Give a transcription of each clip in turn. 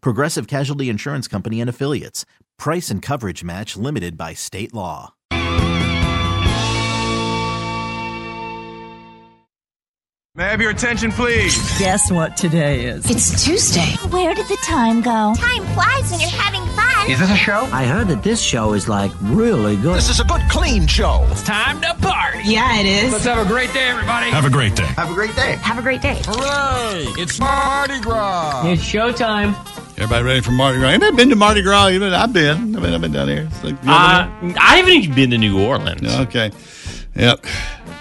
Progressive Casualty Insurance Company and Affiliates. Price and coverage match limited by state law. May I have your attention, please? Guess what today is? It's Tuesday. Where did the time go? Time flies when you're having fun. Is this a show? I heard that this show is like really good. This is a good, clean show. It's time to party. Yeah, it is. Let's have a great day, everybody. Have a great day. Have a great day. Have a great day. Hooray! It's Mardi Gras. It's showtime. Everybody ready for Mardi Gras? Ain't I been to Mardi Gras? Even I've been. I mean, I've been down here. Like, uh, I haven't even been to New Orleans. Okay. Yep.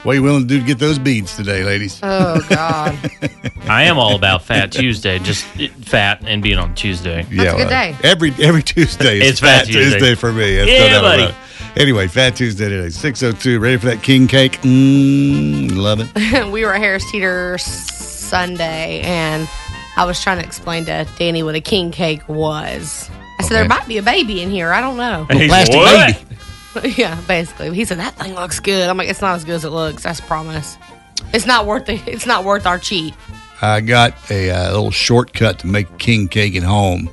What are you willing to do to get those beads today, ladies? Oh God! I am all about Fat Tuesday, just fat and being on Tuesday. That's yeah, a good day. Every every Tuesday is it's Fat, Tuesday. Tuesday. for me. It's yeah, buddy. Anyway, Fat Tuesday today, six oh two. Ready for that king cake? Mmm, love it. we were at Harris Teeter Sunday, and I was trying to explain to Danny what a king cake was. I said there might be a baby in here. I don't know. A plastic what? baby. Yeah, basically. He said that thing looks good. I'm like, it's not as good as it looks. That's promise. It's not worth it. It's not worth our cheat. I got a uh, little shortcut to make king cake at home,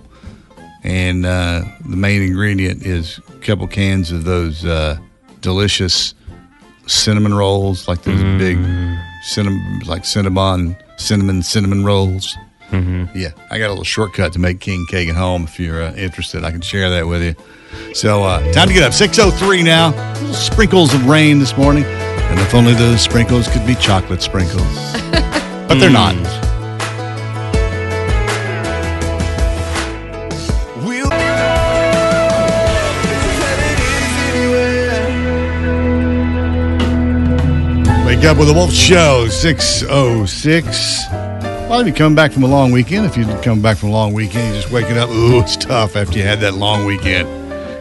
and uh, the main ingredient is a couple cans of those uh, delicious cinnamon rolls, like those mm. big cinnamon, like cinnamon, cinnamon, cinnamon rolls. Mm-hmm. Yeah, I got a little shortcut to make king cake at home. If you're uh, interested, I can share that with you. So, uh, time to get up. 6.03 now. Little sprinkles of rain this morning. And if only those sprinkles could be chocolate sprinkles. but they're not. Wake up with the Wolf Show, 606. Well, if you come back from a long weekend, if you come back from a long weekend, you're just waking up, ooh, it's tough after you had that long weekend.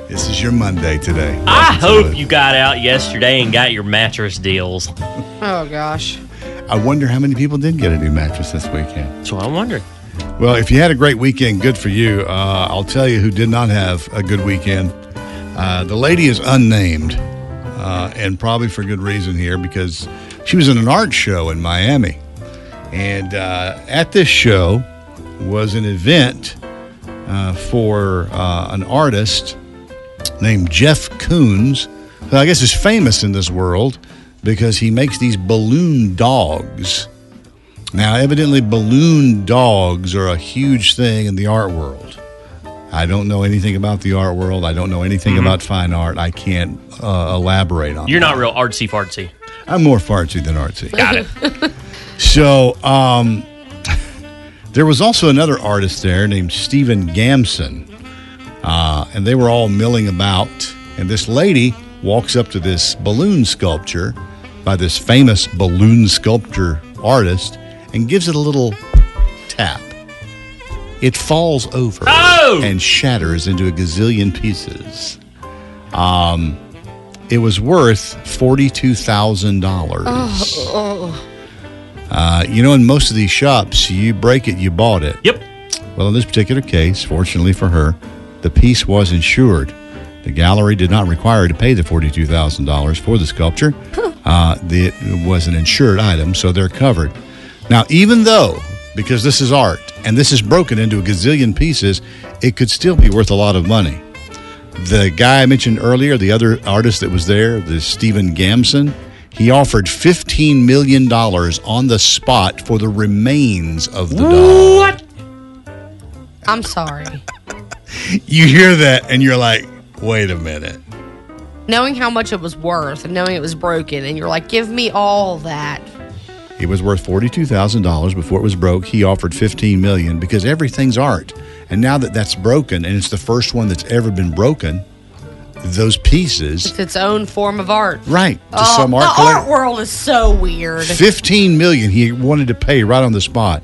This is your Monday today. Welcome I hope you got out yesterday and got your mattress deals. Oh, gosh. I wonder how many people did get a new mattress this weekend. So I wonder. Well, if you had a great weekend, good for you. Uh, I'll tell you who did not have a good weekend. Uh, the lady is unnamed, uh, and probably for good reason here because she was in an art show in Miami. And uh, at this show was an event uh, for uh, an artist named Jeff Koons, who I guess is famous in this world because he makes these balloon dogs. Now, evidently, balloon dogs are a huge thing in the art world. I don't know anything about the art world. I don't know anything mm-hmm. about fine art. I can't uh, elaborate on. You're that. not real artsy fartsy. I'm more fartsy than artsy. Got it. so, um, there was also another artist there named Stephen Gamson, uh, and they were all milling about. And this lady walks up to this balloon sculpture by this famous balloon sculpture artist and gives it a little tap. It falls over oh! and shatters into a gazillion pieces. Um, it was worth forty-two thousand dollars. Oh, uh, you know, in most of these shops, you break it, you bought it. Yep. Well, in this particular case, fortunately for her, the piece was insured. The gallery did not require her to pay the forty-two thousand dollars for the sculpture. uh, the, it was an insured item, so they're covered. Now, even though because this is art and this is broken into a gazillion pieces, it could still be worth a lot of money. The guy I mentioned earlier, the other artist that was there, the Stephen Gamson, he offered $15 million on the spot for the remains of the dog. What? I'm sorry. you hear that and you're like, wait a minute. Knowing how much it was worth and knowing it was broken, and you're like, give me all that. It was worth forty-two thousand dollars before it was broke. He offered fifteen million because everything's art, and now that that's broken and it's the first one that's ever been broken, those pieces, It's its own form of art. right? To Oh, some the art art collector, world is so weird. fifteen million he wanted to pay right on the spot.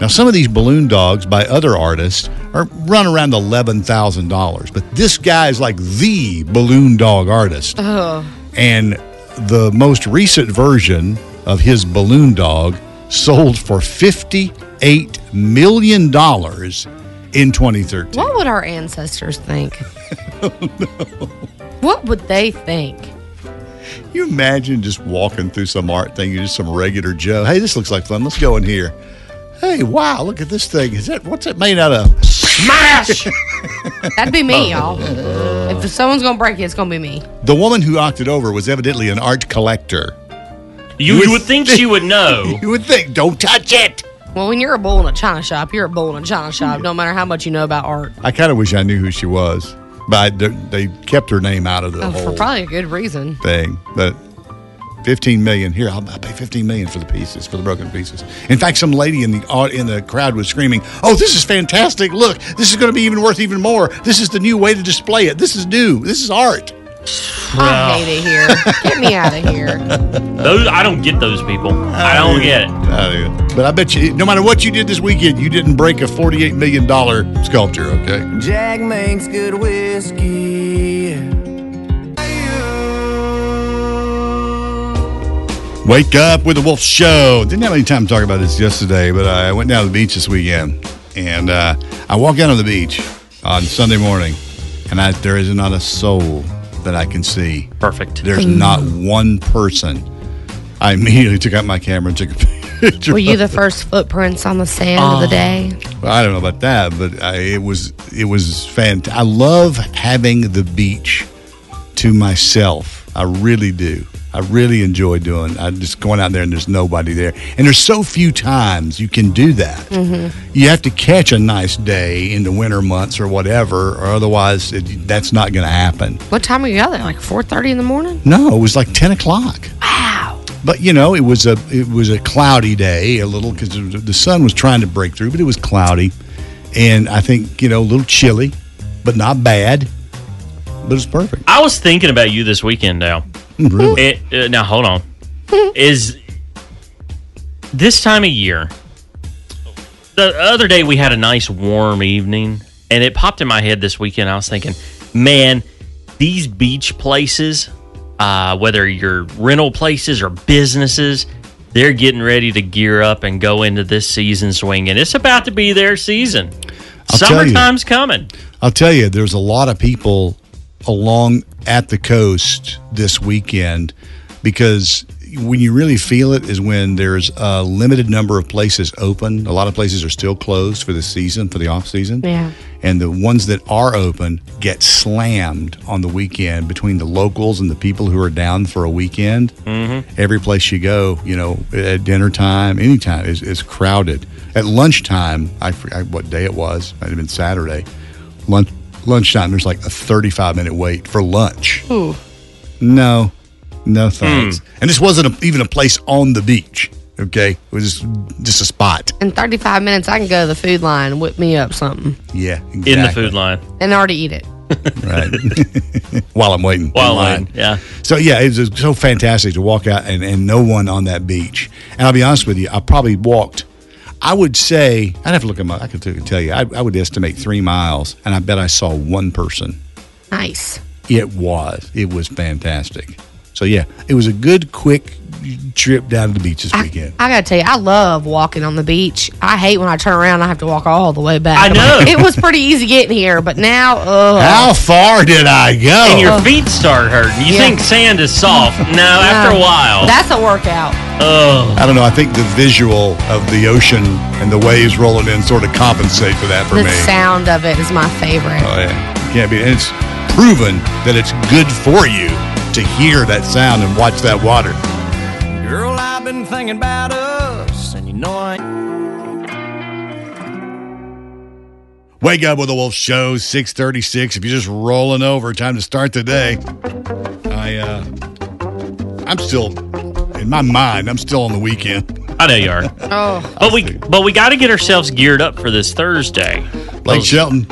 Now some of these balloon dogs by other artists are run around eleven thousand dollars, but this guy is like the balloon dog artist. And the most recent version of his balloon dog sold for $58 million in 2013. What would our ancestors think? What would they think? you imagine just walking through some art thing, you're just some regular Joe. Hey, this looks like fun. Let's go in here. Hey, wow, look at this thing. Is that what's it made out of? Smash! That'd be me, y'all. If someone's gonna break it, it's gonna be me. The woman who knocked it over was evidently an art collector. You, you would think she would know. You would think, don't touch it. Well, when you're a bull in a china shop, you're a bull in a china shop, no matter how much you know about art. I kind of wish I knew who she was, but I- they kept her name out of the Oh, for whole probably a good reason. thing. But 15 million here, I'll, I'll pay 15 million for the pieces, for the broken pieces. In fact, some lady in the in the crowd was screaming, "Oh, this is fantastic! Look, this is going to be even worth even more. This is the new way to display it. This is new. This is art." I hate it here. Get me out of here. Those I don't get those people. I don't get it. Uh, but I bet you, no matter what you did this weekend, you didn't break a 48 million dollar sculpture. Okay. Jack makes good whiskey. Wake up with the Wolf Show. Didn't have any time to talk about this yesterday, but I went down to the beach this weekend, and uh, I walk out on the beach on Sunday morning, and I, there is not a soul that I can see. Perfect. There's not one person. I immediately took out my camera and took a picture. Were you the first footprints on the sand of the oh. day? Well, I don't know about that, but I, it was it was fantastic. I love having the beach to myself. I really do. I really enjoy doing. I just going out there and there's nobody there, and there's so few times you can do that. Mm-hmm. You have to catch a nice day in the winter months or whatever, or otherwise it, that's not going to happen. What time were you out there? Like 4.30 in the morning? No, it was like ten o'clock. Wow. But you know, it was a it was a cloudy day, a little because the sun was trying to break through, but it was cloudy, and I think you know a little chilly, but not bad. But it's perfect. I was thinking about you this weekend now. Really? It, uh, now hold on. Is this time of year? The other day we had a nice warm evening, and it popped in my head this weekend. I was thinking, man, these beach places, uh, whether you're rental places or businesses, they're getting ready to gear up and go into this season swinging. It's about to be their season. I'll tell you. Coming. I'll tell you, there's a lot of people along at the coast this weekend because when you really feel it is when there's a limited number of places open. A lot of places are still closed for the season, for the off season. Yeah. And the ones that are open get slammed on the weekend between the locals and the people who are down for a weekend. Mm-hmm. Every place you go, you know, at dinner time, anytime is, is crowded. At lunchtime, I forgot what day it was. Might have been Saturday. Lunch, lunchtime, there's like a 35 minute wait for lunch. Ooh. No, no thanks. Hmm. And this wasn't a, even a place on the beach. Okay, it was just, just a spot. In 35 minutes, I can go to the food line and whip me up something Yeah, In the food line. and already eat it. right? While I'm waiting. in While line. line. Yeah. So yeah, it was so fantastic to walk out and, and no one on that beach. And I'll be honest with you, I probably walked. I would say I'd have to look at my. I could tell you. I, I would estimate three miles, and I bet I saw one person. Nice. It was. It was fantastic. So yeah, it was a good, quick trip down to the beach this I, weekend. I gotta tell you, I love walking on the beach. I hate when I turn around and I have to walk all the way back. I know. it was pretty easy getting here, but now, ugh. How far did I go? And your feet start hurting. You Yeah. think sand is soft. No, after a while. That's a workout. oh. I don't know. I think the visual of the ocean and the waves rolling in sort of compensate for that for the me. The sound of it is my favorite. Oh yeah, can't be. And it's proven that it's good for you to hear that sound and watch that water. Girl, I've been thinking about us, and you know I. Wake up with the Wolf Show, 636. If you're just rolling over, time to start the day. I, uh, I'm still, in my mind, I'm still on the weekend. I know you are. Oh, But we but we got to get ourselves geared up for this Thursday. Blake Shelton,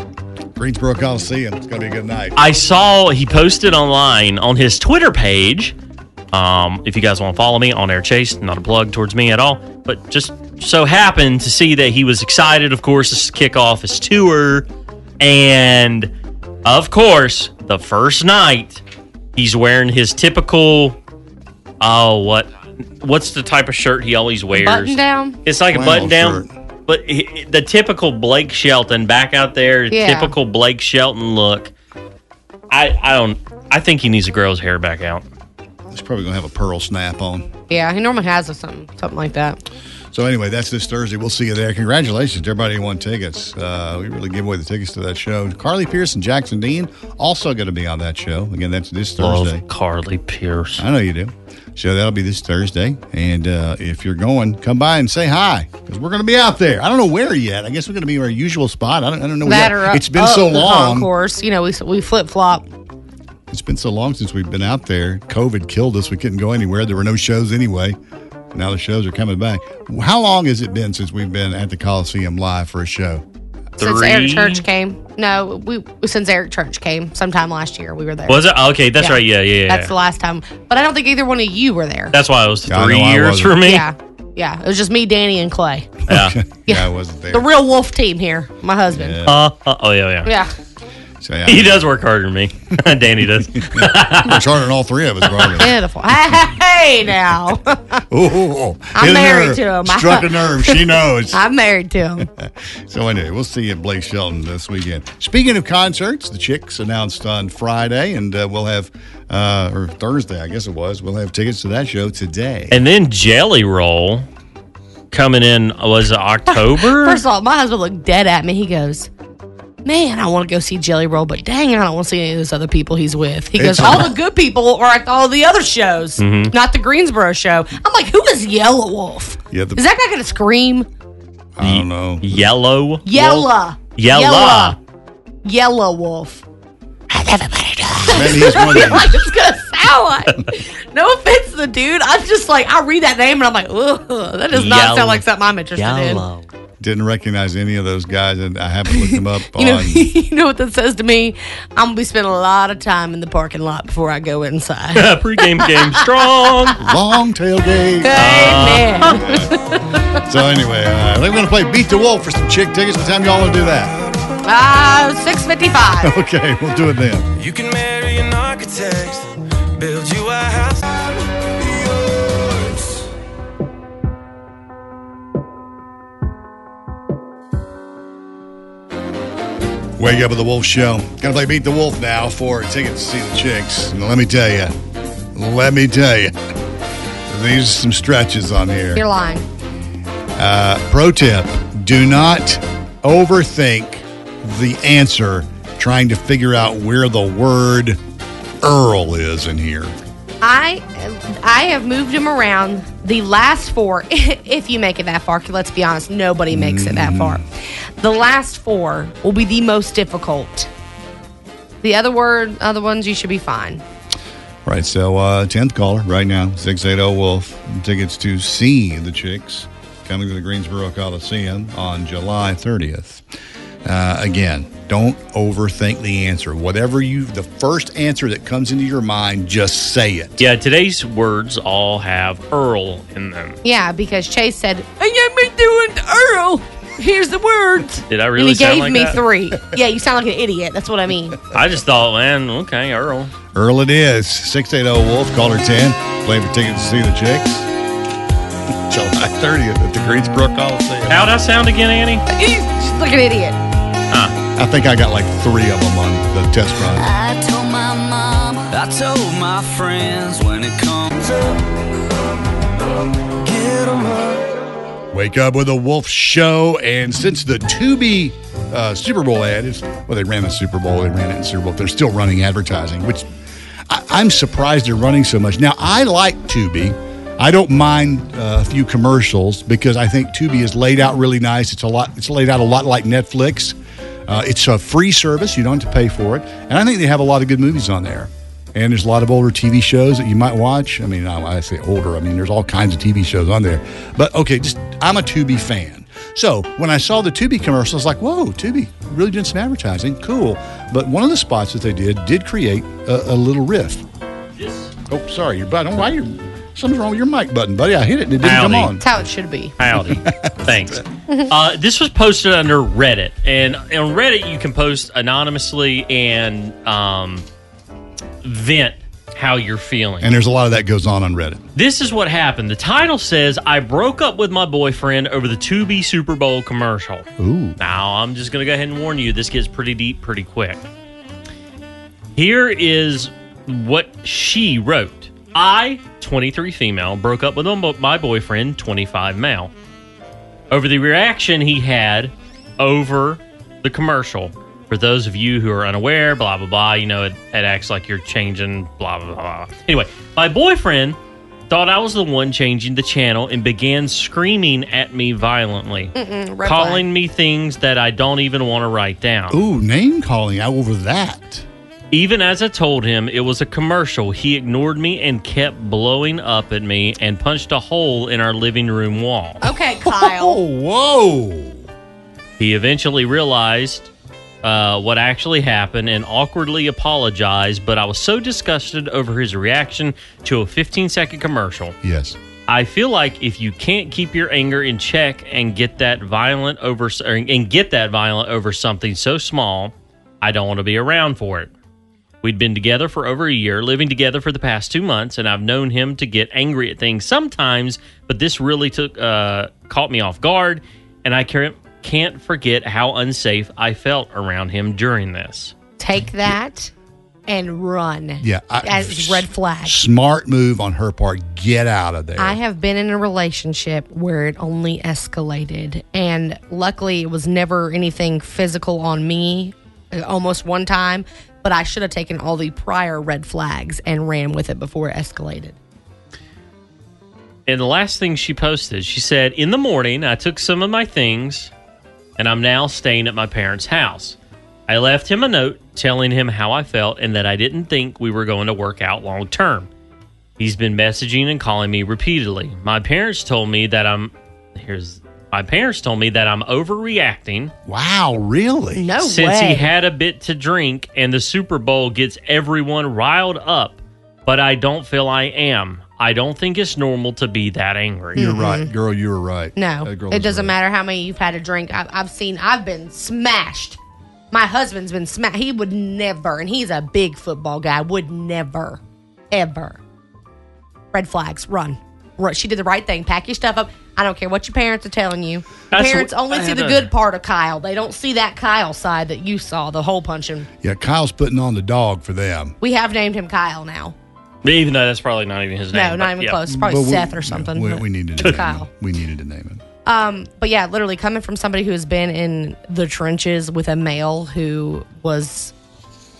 Greensboro Coliseum. It's going to be a good night. I saw he posted online on his Twitter page. Um, if you guys want to follow me on Air Chase, not a plug towards me at all, but just so happened to see that he was excited, of course, to kick off his tour. And of course, the first night, he's wearing his typical, oh, what? What's the type of shirt he always wears? button down. It's like a button down, but he, the typical Blake Shelton back out there, Yeah. typical Blake Shelton look. I I don't. I think he needs to grow his hair back out. He's probably going to have a pearl snap on. Yeah, he normally has something, something like that. So anyway, that's this Thursday. We'll see you there. Congratulations to everybody who won tickets. Uh, we really give away the tickets to that show. Carly Pearce and Jackson Dean also going to be on that show. Again, that's this Thursday. Love Carly Pearce. I know you do. So that'll be this Thursday. And uh, if you're going, come by and say hi because we're going to be out there. I don't know where yet. I guess we're going to be in our usual spot. I don't, I don't know. That or it's been so long. Of course, You know, we we flip flop. It's been so long since we've been out there. COVID killed us. We couldn't go anywhere. There were no shows anyway. Now the shows are coming back. How long has it been since we've been at the Coliseum live for a show? Since Eric Church came. No, we since Eric Church came sometime last year. We were there. Was it okay? That's Yeah. right. Yeah, yeah, yeah. That's the last time. But I don't think either one of you were there. That's why it was I know three I years wasn't. for me. Yeah. Yeah. It was just me, Danny, and Clay. Yeah. Yeah, I wasn't there. The real wolf team here. My husband. Yeah. Uh, uh, oh yeah, yeah. Yeah. So, yeah, He does work harder than me. Danny does. Works harder than all three of us, probably. Pitiful. Hey now. Ooh, I'm married nerve. to him. Struck a nerve. She knows. I'm married to him. So anyway, we'll see you at Blake Shelton this weekend. Speaking of concerts, the Chicks announced on Friday, and uh, we'll have, uh, or Thursday, I guess it was, we'll have tickets to that show today. And then Jelly Roll coming in was it October? First of all, my husband looked dead at me. He goes, Man, I want to go see Jelly Roll, but dang, I don't want to see any of those other people he's with. He It's- goes, All the good people are at all the other shows, Mm-hmm. not the Greensboro show. I'm like, Who is Yellow Wolf? Yeah, the- is that guy going to scream? I don't know. Yellow. Yella. Yella. Yellow Wolf. Maybe he's one of these. like it's gonna sound like. No offense to the dude. I'm just like I read that name and I'm like, ugh, that does not Yellow. sound like something I'm interested Yellow. Didn't recognize any of those guys, and I haven't looked them up. You know, on. you know what that says to me? I'm gonna be spending a lot of time in the parking lot before I go inside. Pre-game game strong. Long tailgate. Amen. So anyway, uh, I think we're gonna play Beat the Wolf for some chick tickets. What time y'all want to do that? Uh, six fifty-five. Okay, we'll do it then. You can marry an architect, Wake up with the Wolf Show. Gonna play Beat the Wolf now for tickets to see the chicks. And let me tell you, let me tell you, these are some stretches on here. You're lying. Uh, pro tip: Do not overthink the answer trying to figure out where the word Earl is in here. I I have moved him around. The last four, if you make it that far, let's be honest, nobody makes it that far. The last four will be the most difficult. The other word, other ones, you should be fine. Right, so uh, 10th caller right now, 680 Wolf. Tickets to see the Chicks coming to the Greensboro Coliseum on July 30th. Uh, again, don't overthink the answer. Whatever you, the first answer that comes into your mind, just say it. Yeah, today's words all have Earl in them. Yeah, because Chase said, "I am doing Earl." Here's the words. Did I really? And really he sound gave like me that? three. Yeah, you sound like an idiot. That's what I mean. I just thought, man, okay, Earl. Earl it is. 680 Wolf, caller 10. Play for tickets to see the Chicks. July 30th at the Greensboro Coliseum. How'd I sound again, Annie? Just like an idiot. I think I got like three of them on the test run. I told my mama, I told my friends when it comes up, get 'em up. Wake up with a Wolf Show. And since the Tubi uh, Super Bowl ad is, well, they ran the Super Bowl, they ran it in Super Bowl, they're still running advertising, which I, I'm surprised they're running so much. Now, I like Tubi. I don't mind uh, a few commercials because I think Tubi is laid out really nice. It's a lot. It's laid out a lot like Netflix. Uh, it's a free service; you don't have to pay for it, and I think they have a lot of good movies on there. And there's a lot of older TV shows that you might watch. I mean, I, I say older. I mean, there's all kinds of TV shows on there. But okay, just I'm a Tubi fan. So when I saw the Tubi commercial, I was like, "Whoa, Tubi really doing some advertising, cool." But one of the spots that they did did create a, a little riff. Oh, sorry, your button. Why you? Something's wrong with your mic button, buddy. I hit it and it didn't come on. That's how it should be. Howdy. Thanks. Uh, this was posted under Reddit, and on Reddit you can post anonymously and um, vent how you're feeling. And there's a lot of that goes on on Reddit. This is what happened. The title says, I broke up with my boyfriend over the Tubi Super Bowl commercial. Ooh. Now, I'm just going to go ahead and warn you, this gets pretty deep pretty quick. Here is what she wrote I, 23 female, broke up with my boyfriend, 25 male, over the reaction he had over the commercial. For those of you who are unaware, blah, blah, blah, you know, it, it acts like you're changing, blah, blah, blah. blah. Anyway, my boyfriend thought I was the one changing the channel and began screaming at me violently, calling me things that I don't even want to write down. Ooh, name calling out over that. Even as I told him it was a commercial, he ignored me and kept blowing up at me and punched a hole in our living room wall. Okay, Kyle. Oh, whoa. He eventually realized uh, what actually happened and awkwardly apologized, but I was so disgusted over his reaction to a 15 second commercial. Yes. I feel like if you can't keep your anger in check and get that violent over and get that violent over something so small, I don't want to be around for it. We'd been together for over a year, living together for the past two months, and I've known him to get angry at things sometimes, but this really took uh, caught me off guard, and I can't can't forget how unsafe I felt around him during this. Take that and run. Yeah. I- As red flag. Smart move on her part. Get out of there. I have been in a relationship where it only escalated. And luckily, it was never anything physical on me, uh, almost one time. But I should have taken all the prior red flags and ran with it before it escalated. And the last thing she posted, she said, In the morning, I took some of my things and I'm now staying at my parents' house. I left him a note telling him how I felt and that I didn't think we were going to work out long term. He's been messaging and calling me repeatedly. My parents told me that I'm here's my parents told me that I'm overreacting. Wow, really? No since way. he had a bit to drink and the Super Bowl gets everyone riled up, but I don't feel I am. I don't think it's normal to be that angry. You're mm-hmm. right, girl. You were right. No, That girl it is doesn't right. matter how many you've had to drink. I've, I've seen, I've been smashed. My husband's been smashed. He would never, and he's a big football guy, would never, ever. Red flags, run. Run. She did the right thing. Pack your stuff up. I don't care what your parents are telling you. That's parents what- only see the a- good part of Kyle. They don't see that Kyle side that you saw, the hole punching. Yeah, Kyle's putting on the dog for them. We have named him Kyle now. Even though that's probably not even his name. No, not even yeah. close. It's probably we- Seth or something. We, No. we needed to It's name Kyle. him. We needed to name him. Um, but yeah, literally coming from somebody who has been in the trenches with a male who was,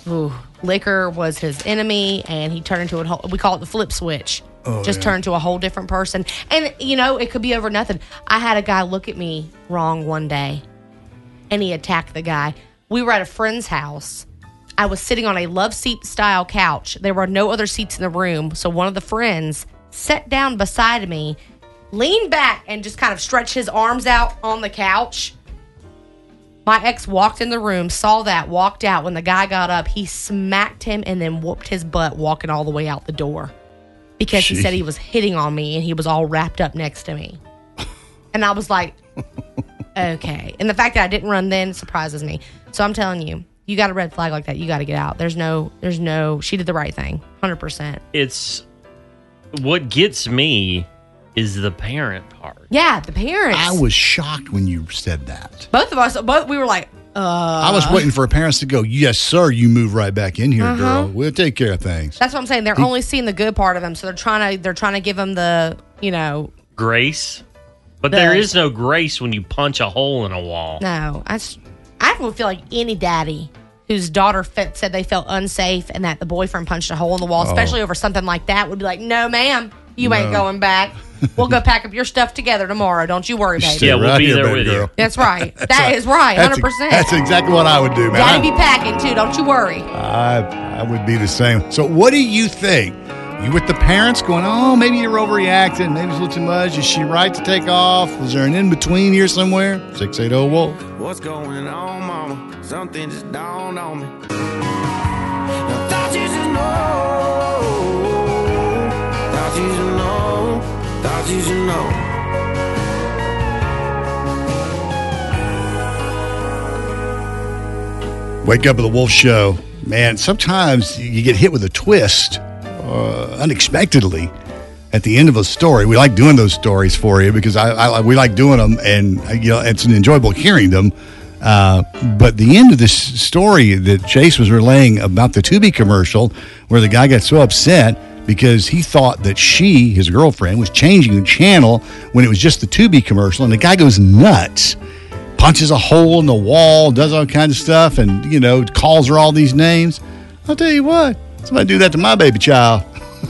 ooh, liquor was his enemy, and he turned into a whole. We call it the flip switch. Oh, Just yeah. turned to a whole different person, and you know it could be over nothing. I had a guy look at me wrong one day, and he attacked the guy. We were at a friend's house. I was sitting on a love seat style couch. There were no other seats in the room, so one of the friends sat down beside me, leaned back, and just kind of stretched his arms out on the couch. My ex walked in the room, saw that, walked out. When the guy got up, he smacked him and then whooped his butt walking all the way out the door because he said he was hitting on me and he was all wrapped up next to me. And I was like, okay. And the fact that I didn't run then surprises me. So I'm telling you, you got a red flag like that, you got to get out. There's no, there's no, she did the right thing, 100%. It's what gets me is the parent part. Yeah, the parents. I was shocked when you said that. both of us, both, we were like, uh. I was waiting for her parents to go, Yes, sir, you move right back in here, Uh-huh. girl. We'll take care of things. That's what I'm saying. They're only seeing the good part of him, so they're trying to they're trying to give him the you know Grace. But The- there is no grace when you punch a hole in a wall. no. I s- I would feel like any daddy whose daughter fe- said they felt unsafe and that the boyfriend punched a hole in the wall, especially over something like that, would be like, no, ma'am, You ain't going back. We'll go pack up your stuff together tomorrow. Don't you worry, baby. Yeah, we'll Right be here, there baby with you. That's right. That is right. That's, 100%. that's exactly what I would do, man. Daddy I- be packing too. Don't you worry. I I would be the same. So, what do you think? You with the parents going, oh, maybe you're overreacting. Maybe it's a little too much. Is she right to take off? Was there an in between here somewhere? 680 Wolf. What's going on, mama? Something just dawned on me. Wake up with the Wolf Show. Man, sometimes you get hit with a twist uh, unexpectedly at the end of a story. We like doing those stories for you because I, I we like doing them, and you know it's an enjoyable hearing them. Uh, but the end of this story that Chase was relaying about the Tubi commercial, where the guy got so upset because he thought that she, his girlfriend, was changing the channel when it was just the Tubi commercial, and the guy goes nuts punches a hole in the wall, does all kinds of stuff, and you know calls her all these names. I'll tell you what, somebody do that to my baby child.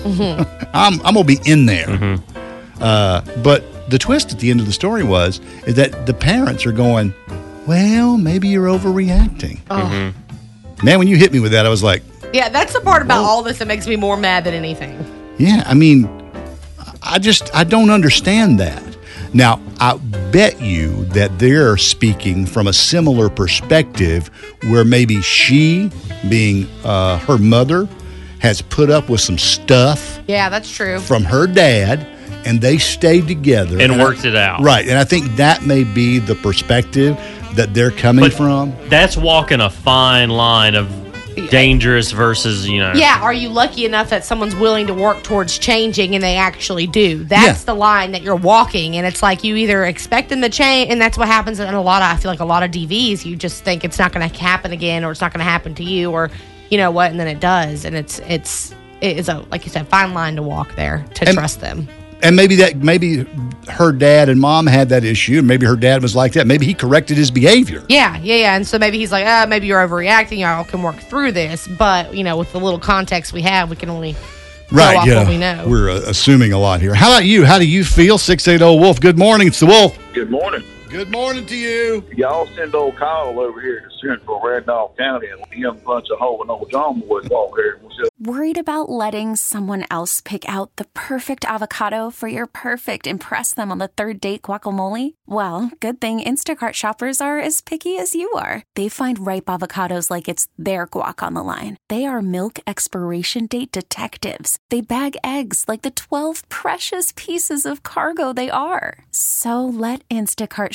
Mm-hmm. I'm I'm gonna be in there. Mm-hmm. Uh, but the twist at the end of the story was is that the parents are going, well, maybe you're overreacting. Oh. Mm-hmm. Man, when you hit me with that, I was like, Yeah, that's the part about all this that makes me more mad than anything. Yeah, I mean, I just I don't understand that. Now, I bet you that they're speaking from a similar perspective where maybe she, being uh, her mother, has put up with some stuff Yeah, that's true. from her dad and they stayed together And I- worked it out. Right. And I think that may be the perspective that they're coming But- from. That's walking a fine line of dangerous versus, you know. Yeah, are you lucky enough that someone's willing to work towards changing and they actually do? That's Yeah. the line that you're walking, and it's like you either expect them to change, and that's what happens in a lot of. I feel like a lot of DVs, you just think it's not going to happen again, or it's not going to happen to you, or you know what, and then it does, and it's it's it is a like you said, fine line to walk there to And- trust them. And maybe that maybe her dad and mom had that issue and maybe her dad was like that. Maybe he corrected his behavior. Yeah, yeah, yeah. And so maybe he's like, ah, maybe you're overreacting. Y'all can work through this, but you know, with the little context we have, we can only right off yeah. what we know. we're uh, assuming a lot here. How about you? How do you feel? 680 wolf. Good morning. It's the wolf. Good morning. Good morning to you Y'all send old Kyle over here to Central Randolph County and let him punch a hole in old John Boy's over here. Worried about letting someone else pick out the perfect avocado for your perfect impress them on the third date guacamole? Well, good thing Instacart shoppers are as picky as you are. They find ripe avocados like it's their guac on the line. They are milk expiration date detectives. They bag eggs like the 12 precious pieces of cargo they are. So let Instacart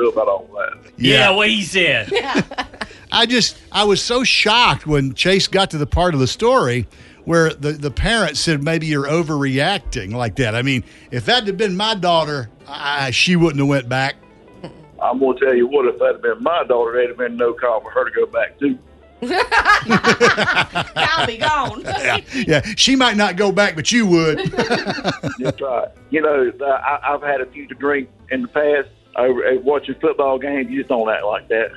We don't about all that. Yeah, what he said. I just I was so shocked when Chase got to the part of the story where the, the parents said maybe you're overreacting like that. I mean, if that had been my daughter, I, she wouldn't have went back. I'm gonna tell you what, if that had been my daughter, there'd have been no call for her to go back too. I'll be gone. Yeah, yeah. She might not go back, but you would. That's right. You know, I, I've had a few to drink in the past. Over uh, watching football games, you just don't act like that.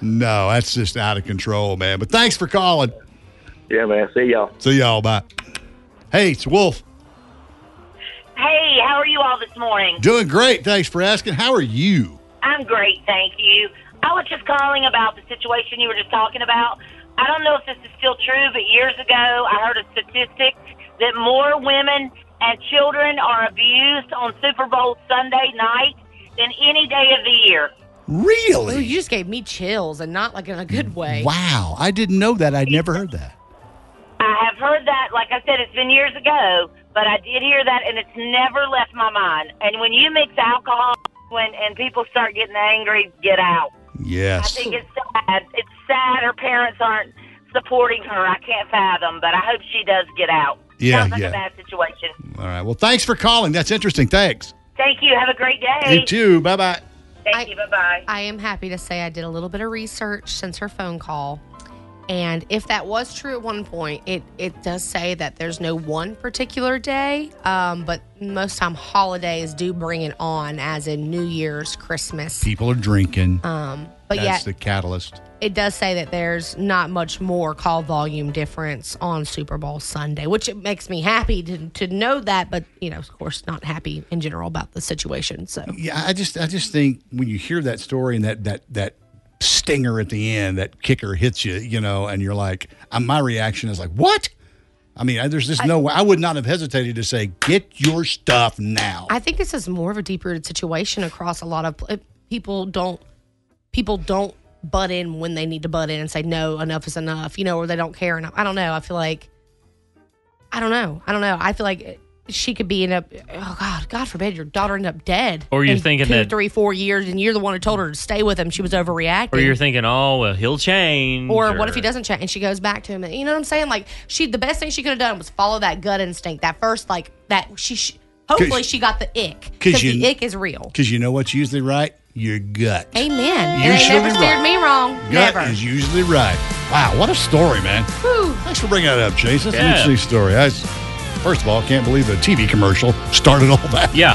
no, that's just out of control, man. But thanks for calling. Yeah, man. See y'all. See y'all. Bye. Hey, it's Wolf. Hey, how are you all this morning? Doing great. Thanks for asking. How are you? I'm great, thank you. I was just calling about the situation you were just talking about. I don't know if this is still true, but years ago I heard a statistic that more women and children are abused on Super Bowl Sunday night than any day of the year. Really? Ooh, you just gave me chills and not like in a good way. Wow. I didn't know that. I'd never heard that. I have heard that, like I said, it's been years ago, but I did hear that, and it's never left my mind. And when you mix alcohol when and people start getting angry, get out. Yes. I think it's sad. It's sad her parents aren't supporting her. I can't fathom, but I hope she does get out. Yeah, Sounds like yeah. a bad situation. All right. Well, thanks for calling. That's interesting. Thanks. Thank you. Have a great day. You too. Bye bye. Thank you. Bye bye. I am happy to say I did a little bit of research since her phone call. And if that was true at one point, it, it does say that there's no one particular day, um, but most time holidays do bring it on, as in New Year's, Christmas. People are drinking. Um, but That's yet, the catalyst. it does say that there's not much more call volume difference on Super Bowl Sunday, which it makes me happy to, to know that, but you know, of course, not happy in general about the situation. So Yeah, I just I just think when you hear that story and that that that stinger at the end, that kicker hits you, you know, and you're like, uh, my reaction is like, what? I mean, there's just no way. I would not have hesitated to say, get your stuff now. I think this is more of a deep rooted situation across a lot of people. Don't people don't butt in when they need to butt in and say no, enough is enough, you know, or they don't care enough. I don't know. I feel like I don't know. I don't know. I feel like she could be in a oh god, God forbid your daughter end up dead. Or you're in thinking two, that- three, four years, and you're the one who told her to stay with him. She was overreacting. Or you're thinking, oh, well, he'll change. Or what if he doesn't change and she goes back to him? You know what I'm saying? Like she, the best thing she could have done was follow that gut instinct. That first, like that she. sh hopefully, she got the ick 'Cause because the ick is real. Because you know what's usually right? Your gut. Amen. And they Usually never steered right. me wrong. Gut Never. is usually right. Wow, what a story, man. Thanks for bringing that up, Chase. That's an Yeah. interesting story. I, first of all, I can't believe a TV commercial started all that. Yeah.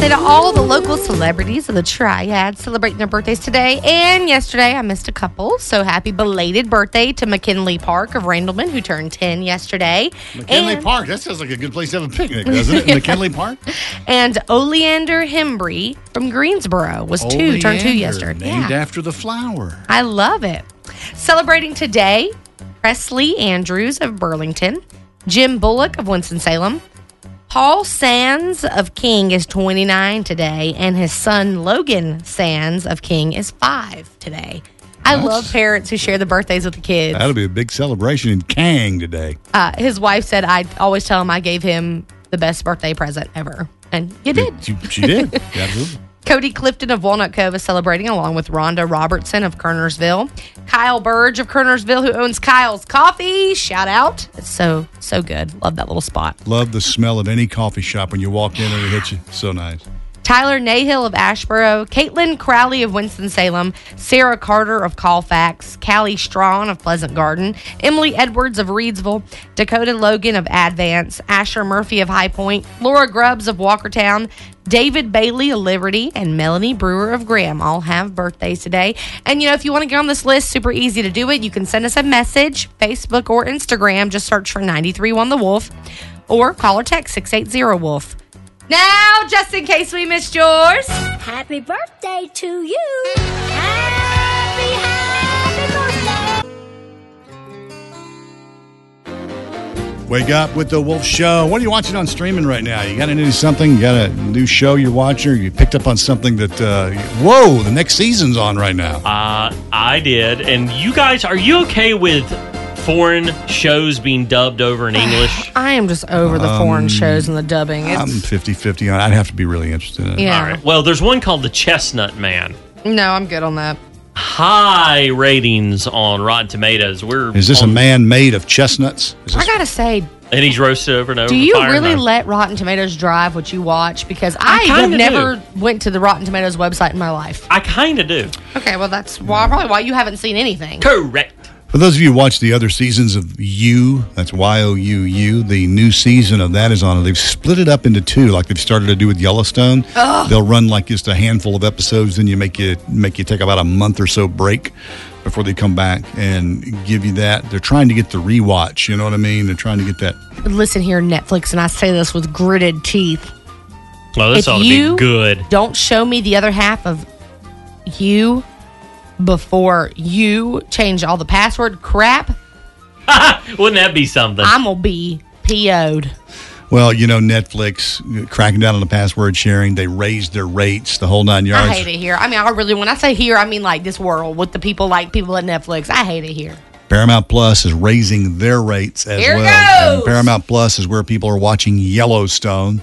Birthday to all the local celebrities of the Triad celebrating their birthdays today and yesterday. I missed a couple, so happy belated birthday to McKinley Park of Randleman, who turned 10 yesterday. McKinley and, Park. That sounds like a good place to have a picnic, doesn't it? McKinley Park? And Oleander Hembry from Greensboro was two, turned two yesterday. Named Yeah. after the flower. I love it. Celebrating today, Presley Andrews of Burlington, Jim Bullock of Winston-Salem, Paul Sands of King is 29 today, and his son Logan Sands of King is five today. I love parents who share the birthdays with the kids. That'll be a big celebration in Kang today. Uh, his wife said, I always tell him I gave him the best birthday present ever. And you did. She, she did. Absolutely. Cody Clifton of Walnut Cove is celebrating along with Rhonda Robertson of Kernersville. Kyle Burge of Kernersville, who owns Kyle's Coffee. Shout out. It's so, so good. Love that little spot. Love the smell of any coffee shop when you walk in and it hits you. So nice. Tyler Nahill of Asheboro, Caitlin Crowley of Winston-Salem, Sarah Carter of Colfax, Callie Strawn of Pleasant Garden, Emily Edwards of Reidsville, Dakota Logan of Advance, Asher Murphy of High Point, Laura Grubbs of Walkertown, David Bailey of Liberty, and Melanie Brewer of Graham all have birthdays today. And you know, if you want to get on this list, super easy to do it. You can send us a message, Facebook or Instagram. Just search for 931 The Wolf or call or text 680 Wolf. Now, just in case we missed yours, Happy birthday to you. Happy, Wake up with the Wolf Show. What are you watching on streaming right now? You got a new something? You got a new show you're watching? Or you picked up on something that, uh, whoa, the next season's on right now. Uh, I did. And you guys, are you okay with foreign shows being dubbed over in English? I am just over the foreign Um, shows and the dubbing. It's, I'm 50 50 on I'd have to be really interested in it. Yeah. All right. Well, there's one called The Chestnut Man. no, I'm good on that. High ratings on Rotten Tomatoes. We're Is this a man made of chestnuts? Is I this, gotta say, And he's roasted over and over. do with you fire really and let Rotten Tomatoes drive what you watch? Because I, I have kinda never went to the Rotten Tomatoes website in my life. I kind of do. Okay, well that's why, probably why you haven't seen anything. Correct. For those of you who watch the other seasons of You, that's Y O U U, the new season of that is on. They've split it up into two, like they've started to do with Yellowstone. They'll run like just a handful of episodes, then you make you make you take about a month or so break before they come back and give you that. They're trying to get the rewatch. You know what I mean? They're trying to get that. Listen here, Netflix, and I say this with gritted teeth. Well, this If ought to you- be good. Don't show me the other half of you before you change all the password crap. Wouldn't that be something? I'm gonna be PO'd. Well, you know, Netflix cracking down on the password sharing. They raised their rates, the whole nine yards. I hate it here. I mean, I really, when I say here, I mean like this world with the people like people at Netflix. I hate it here. Paramount Plus is raising their rates as Here well. goes. And Paramount Plus is where people are watching Yellowstone.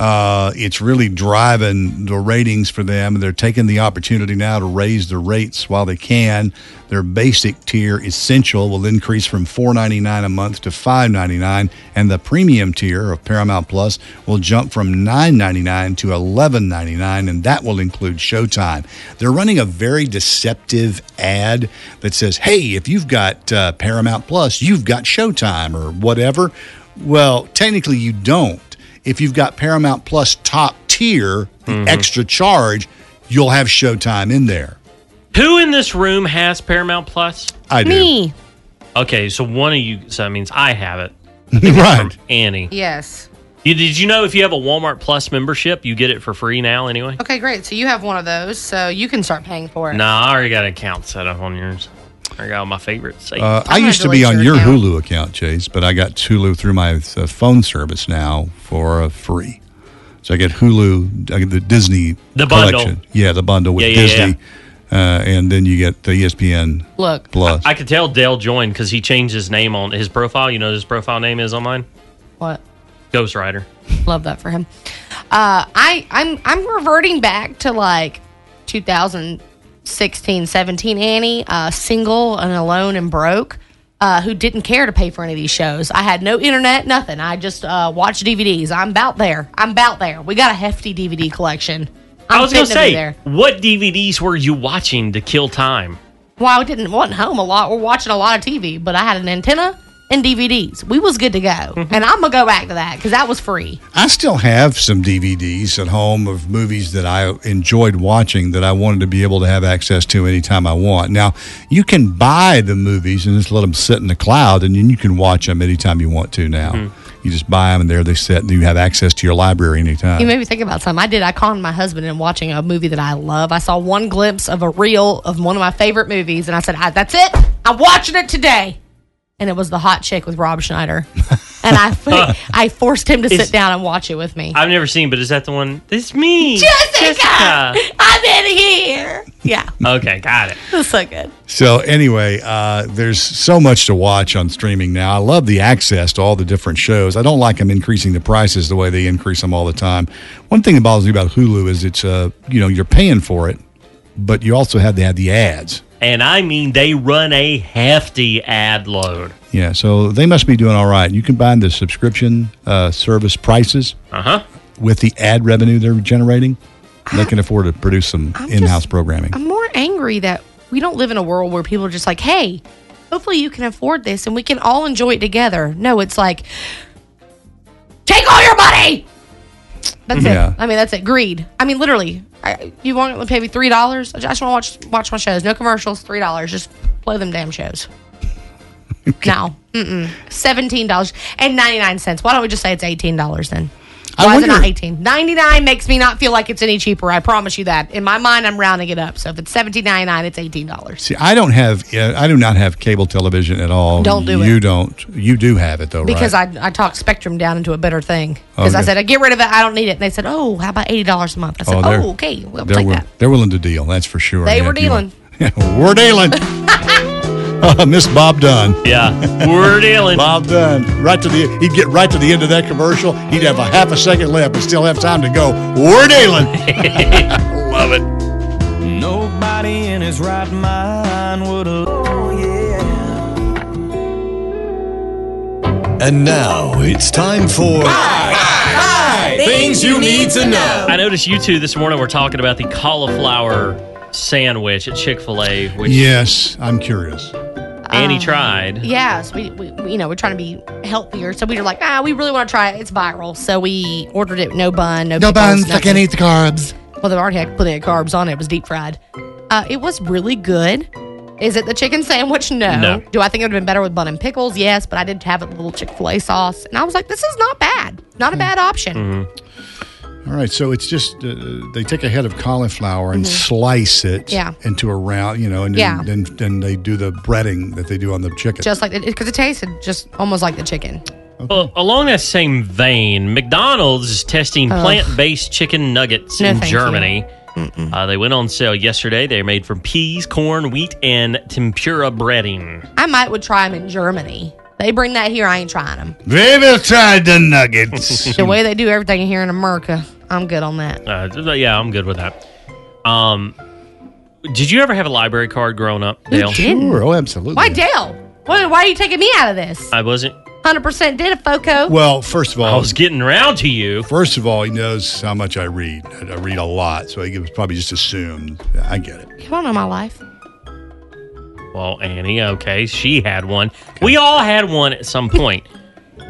Uh, it's really driving the ratings for them. They're taking the opportunity now to raise the rates while they can. Their basic tier, Essential, will increase from $4.99 a month to $5.99, and the premium tier of Paramount Plus will jump from $9.99 to $11.99, and that will include Showtime. They're running a very deceptive ad that says, "Hey, if you've got uh, Paramount Plus, you've got Showtime or whatever." Well, technically, you don't if you've got Paramount Plus top tier, the mm-hmm. extra charge, you'll have Showtime in there. Who in this room has Paramount Plus? I do. Me, Okay, so one of you. So that means I have it. right. Annie, yes. you, did you know if you have a Walmart Plus membership, you get it for free now? Anyway. Okay, great. So you have one of those, so you can start paying for it. No, I already got an account set up on yours. I got all my favorites. saved. Uh, I used to be on your your account. Hulu account, Chase, but I got Hulu through my uh, phone service now for uh, free. So I get Hulu, I get the Disney The bundle. Yeah, the bundle with Yeah, yeah, Disney. Uh, and then you get the ESPN Look, Plus. I could tell Dale joined because he changed his name on his profile. You know what his profile name is on mine? what? Ghost Rider. Love that for him. Uh, I I'm I'm reverting back to like 2016, 17 Annie, uh, single and alone and broke. Uh, who didn't care to pay for any of these shows? I had no internet, nothing. I just uh, watched DVDs. I'm about there. I'm about there. We got a hefty DVD collection. I'm I was going to say, there. what DVDs were you watching to kill time? Well, I didn't wasn't home a lot. We're watching a lot of TV, but I had an antenna and DVDs. We was good to go, Mm-hmm. and I'm gonna go back to that because that was free. I still have some DVDs at home of movies that I enjoyed watching that I wanted to be able to have access to anytime I want. Now, you can buy the movies and just let them sit in the cloud, and then you can watch them anytime you want to now. Mm-hmm. You just buy them, and there they sit, and you have access to your library anytime. You made me think about something. I did. I conned my husband in watching a movie that I love. I saw one glimpse of a reel of one of my favorite movies, and I said, "Ah, "That's it. I'm watching it today." And it was the hot chick with Rob Schneider, and I I forced him to It's- sit down and watch it with me. I've never seen, but is that the one? It's me. Jessica, I'm in here. Yeah, Okay, got it. it was so good. So anyway, uh, there's so much to watch on streaming now. I love the access to all the different shows. I don't like them increasing the prices the way they increase them all the time. One thing that bothers me about Hulu is it's uh, you know you're paying for it, but you also have to have the ads. And I mean, they run a hefty ad load. Yeah, so they must be doing all right. You combine the subscription uh, service prices Uh huh. with the ad revenue they're generating, they can afford to produce some I'm in-house programming. I'm more angry that we don't live in a world where people are just like, hey, hopefully you can afford this and we can all enjoy it together. No, it's like, take all your money. That's Yeah. it. I mean, that's it. Greed. I mean, literally. I, you want to pay me three dollars? I just want to watch watch my shows. No commercials. Three dollars. Just play them damn shows. No, mm-mm. seventeen dollars and ninety nine cents. Why don't we just say it's eighteen dollars then? I Why is it not wonder- eighteen? Ninety nine makes me not feel like it's any cheaper. I promise you that. In my mind, I'm rounding it up. So if it's seventeen ninety nine, it's eighteen dollars. See, I don't have, uh, I do not have cable television at all. Don't do it. You don't. You do have it though, Because right? I I talked Spectrum down into a better thing. Because I said I get rid of it. I don't need it. And they said, oh, how about eighty dollars a month? I said, they're- oh, okay, we'll they're, take wi- that. they're willing to deal. That's for sure. They Yeah, were you dealing. we're dealing. Uh, Miss Bob Dunn. Yeah, we're dealing. Bob Dunn. Right to the he'd get right to the end of that commercial. He'd have a half a second left, but still have time to go. We're dealing. Love it. Nobody in his right mind would have. Oh, yeah. And now it's time for Things you need to know. I noticed you two this morning were talking about the cauliflower sandwich at Chick fil A, which Yes, I'm curious. Annie Um, tried. Yes, we, we, we- you know, we're trying to be healthier. So we were like, ah, we really want to try it. It's viral. So we ordered it, no bun, no, No pickles, buns. I nothing. can't eat the carbs. Well, they already had plenty of carbs on it. It was deep fried. Uh, it was really good. Is it the chicken sandwich? No. No. Do I think it would have been better with bun and pickles? Yes, but I did have a little Chick fil A sauce. And I was like, this is not bad. Not a bad option. All right, so it's just uh, they take a head of cauliflower and slice it Mm-hmm. Yeah. into a round, you know, and Yeah. then, then then they do the breading that they do on the chicken. Just like, because it tasted just almost like the chicken. Well, along that same vein, McDonald's is testing Ugh. plant-based chicken nuggets No, in. Germany. Uh, they went on sale yesterday. They're made from peas, corn, wheat, and tempura breading. I might would try them in Germany. They bring that here. I ain't trying them. they will try the nuggets. the way they do everything here in America, I'm good on that. Uh, yeah, I'm good with that. Um, did you ever have a library card growing up, Dale? didn't? Sure, oh, absolutely. Why, Dale? Why, why are you taking me out of this? I wasn't. 100% did a FOCO. Well, first of all, I was getting around to you. First of all, he knows how much I read. I I read a lot, so he was probably just assumed. I get it. You don't know my life. Well, Annie, okay, she had one. We all had one at some point.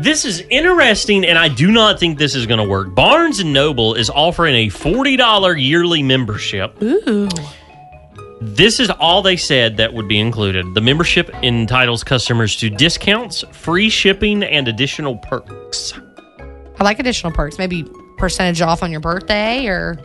this is interesting, and I do not think this is going to work. Barnes and Noble is offering a forty dollar yearly membership. Ooh. This is all they said that would be included. The membership entitles customers to discounts, free shipping, and additional perks. I like additional perks. Maybe percentage off on your birthday or.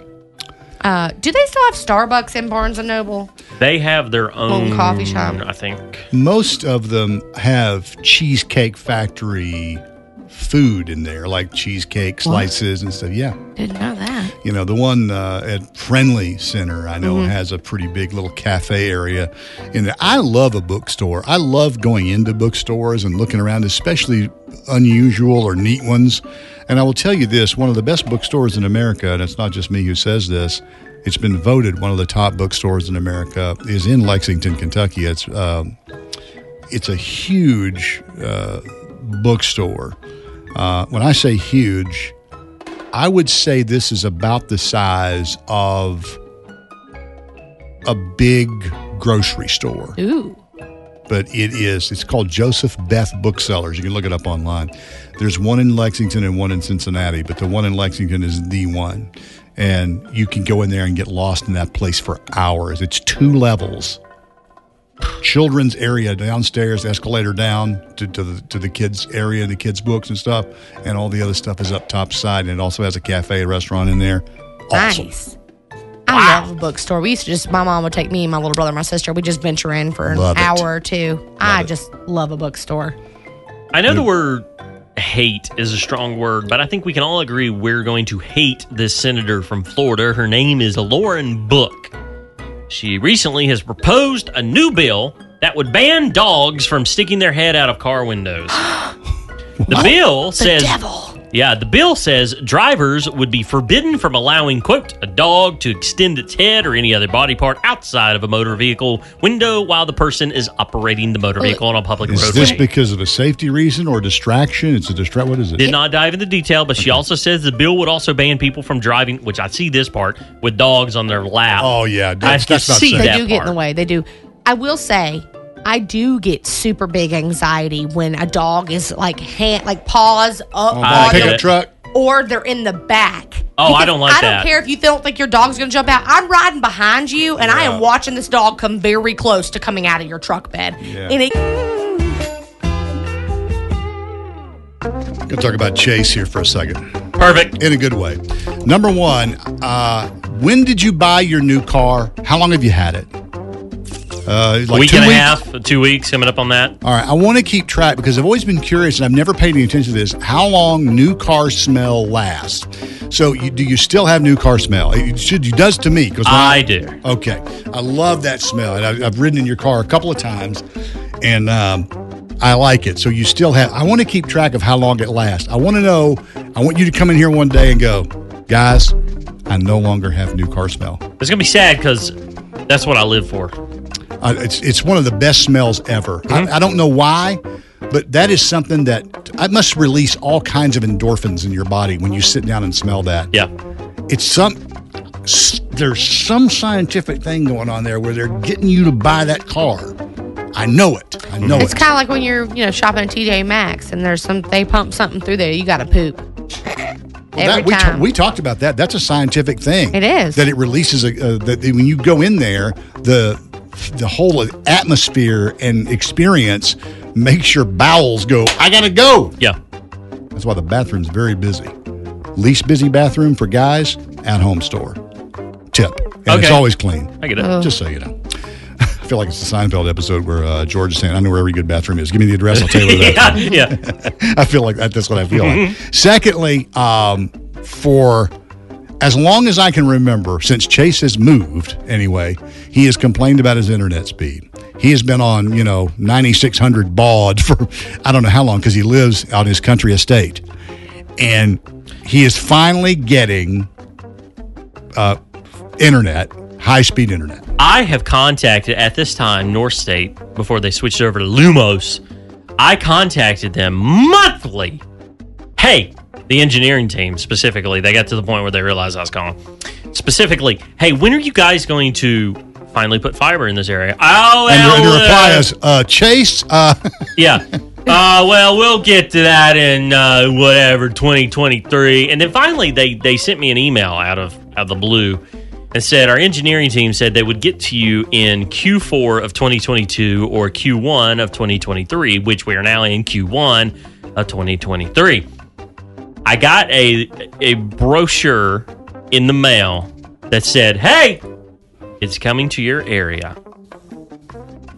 Uh, do they still have Starbucks in Barnes and Noble? They have their own, Own coffee shop. I think. Most of them have Cheesecake Factory food in there, like cheesecake slices and stuff. Yeah. Didn't know that. You know, the one uh, at Friendly Center, I know, Mhm. has a pretty big little cafe area in there. I love a bookstore. I love going into bookstores and looking around, especially unusual or neat ones. And I will tell you this one of the best bookstores in America, and it's not just me who says this, it's been voted one of the top bookstores in America, is in Lexington, Kentucky. It's, um, it's a huge uh, bookstore. Uh, when I say huge, I would say this is about the size of a big grocery store. Ooh. But it is. It's called Joseph Beth Booksellers. You can look it up online. There's one in Lexington and one in Cincinnati, but the one in Lexington is the one. And you can go in there and get lost in that place for hours. It's two levels. Children's area downstairs, escalator down to, to the to the kids area, the kids books and stuff, and all the other stuff is up top side, and it also has a cafe, a restaurant in there. Awesome. Nice. I love a bookstore. We used to just, my mom would take me and my little brother and my sister. We just venture in for an Love it. hour or two. I just love a bookstore. I know the word hate is a strong word, but I think we can all agree we're going to hate this senator from Florida. Her name is Lauren Book. She recently has proposed a new bill that would ban dogs from sticking their head out of car windows. the bill says Yeah, the bill says drivers would be forbidden from allowing, quote, a dog to extend its head or any other body part outside of a motor vehicle window while the person is operating the motor vehicle on a public road. Is roadway. this because of a safety reason or distraction? It's a distract. What is it? Did not dive into detail, but she also says the bill would also ban people from driving, which I see this part, with dogs on their lap. Oh yeah, I that's, can that's not see safe. They that do get in the way. They do. I will say, I do get super big anxiety when a dog is like hand, like paws up on the- it. truck. or they're in the back. Oh, I don't like that. I don't that. care if you don't think your dog's going to jump out. I'm riding behind you, and I am watching this dog come very close to coming out of your truck bed. Yeah. And it, Gonna talk about Chase here for a second. Perfect. In a good way. Number one, uh, when did you buy your new car? How long have you had it? Uh, a like week two and a weeks? half, two weeks coming up on that. All right, I want to keep track because I've always been curious and I've never paid any attention to this. How long new car smell lasts? So, you, do you still have new car smell? It should. It does to me because I do. Okay, I love that smell, and I, I've ridden in your car a couple of times, and um, I like it. So you still have. I want to keep track of how long it lasts. I want to know. I want you to come in here one day and go, guys. I no longer have new car smell. It's gonna be sad because that's what I live for. Uh, it's it's one of the best smells ever. Mm-hmm. I, I don't know why, but that is something that I must release all kinds of endorphins in your body when you sit down and smell that. Yeah. It's some s- there's some scientific thing going on there where they're getting you to buy that car. I know it. I know it's it. kind of like when you're, you know, shopping at TJ Maxx, and there's some they pump something through there. You got to poop. Well, Every that, we, time. we talked about that. That's a scientific thing. It is. that it releases a uh, that when you go in there, the the whole atmosphere and experience makes your bowels go. I gotta go. Yeah. That's why the bathroom's very busy. Least busy bathroom for guys at home store. Tip, and it's always clean. I get it. Oh. Just so you know. I feel like it's the Seinfeld episode where uh, George is saying, "I know where every good bathroom is. Give me the address. I'll tell you where that is." yeah, yeah. I feel like that. That's what I feel like. Secondly, um, for as long as I can remember, since Chase has moved, anyway, he has complained about his internet speed. He has been on, you know, 9600 baud for I don't know how long because he lives on his country estate. And he is finally getting uh, internet, high speed internet. I have contacted at this time North State before they switched over to Lumos. I contacted them monthly. Hey, the engineering team specifically, they got to the point where they realized I was calling. Specifically, hey, when are you guys going to finally put fiber in this area? Oh, And, well, the reply is, uh, Chase, uh, yeah. Uh, well, we'll get to that in uh, whatever 2023. And then finally, they they sent me an email out of out of the blue and said our engineering team said they would get to you in Q4 of 2022 or Q1 of 2023, which we are now in Q1 of 2023. I got a a brochure in the mail that said, "Hey, it's coming to your area."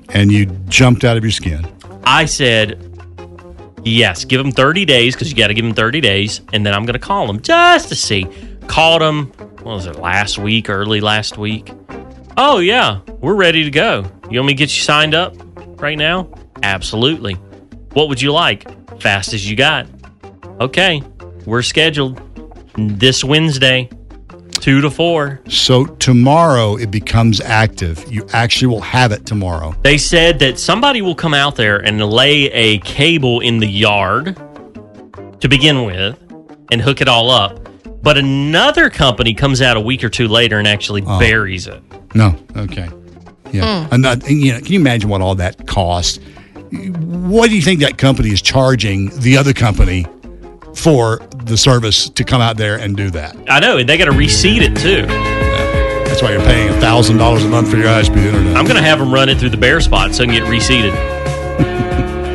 and you jumped out of your skin. I said, yes, give them 30 days because you got to give them 30 days. And then I'm going to call them just to see. Called them, what was it, last week, early last week? Oh, yeah, we're ready to go. You want me to get you signed up right now? Absolutely. What would you like? Fast as you got. Okay, we're scheduled this Wednesday, 2 to 4. So tomorrow it becomes active. You actually will have it tomorrow. They said that somebody will come out there and lay a cable in the yard to begin with and hook it all up. But another company comes out a week or two later and actually Oh. buries it. No, okay, yeah. Hmm. And, that, and, you know, can you imagine what all that costs? What do you think that company is charging the other company for the service to come out there and do that? I know, and they got to reseed it too. That's why you're paying thousand dollars a month for your high speed internet. I'm going to have them run it through the bare spot so it can get reseeded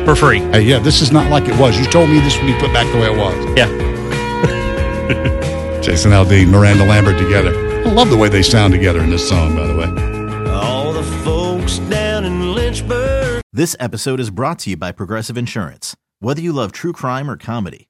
for free. Hey, yeah, this is not like it was. You told me this would be put back the way it was. Yeah. Jason Aldean, Miranda Lambert together. I love the way they sound together in this song, by the way. All the folks down in Lynchburg. This episode is brought to you by Progressive Insurance. Whether you love true crime or comedy,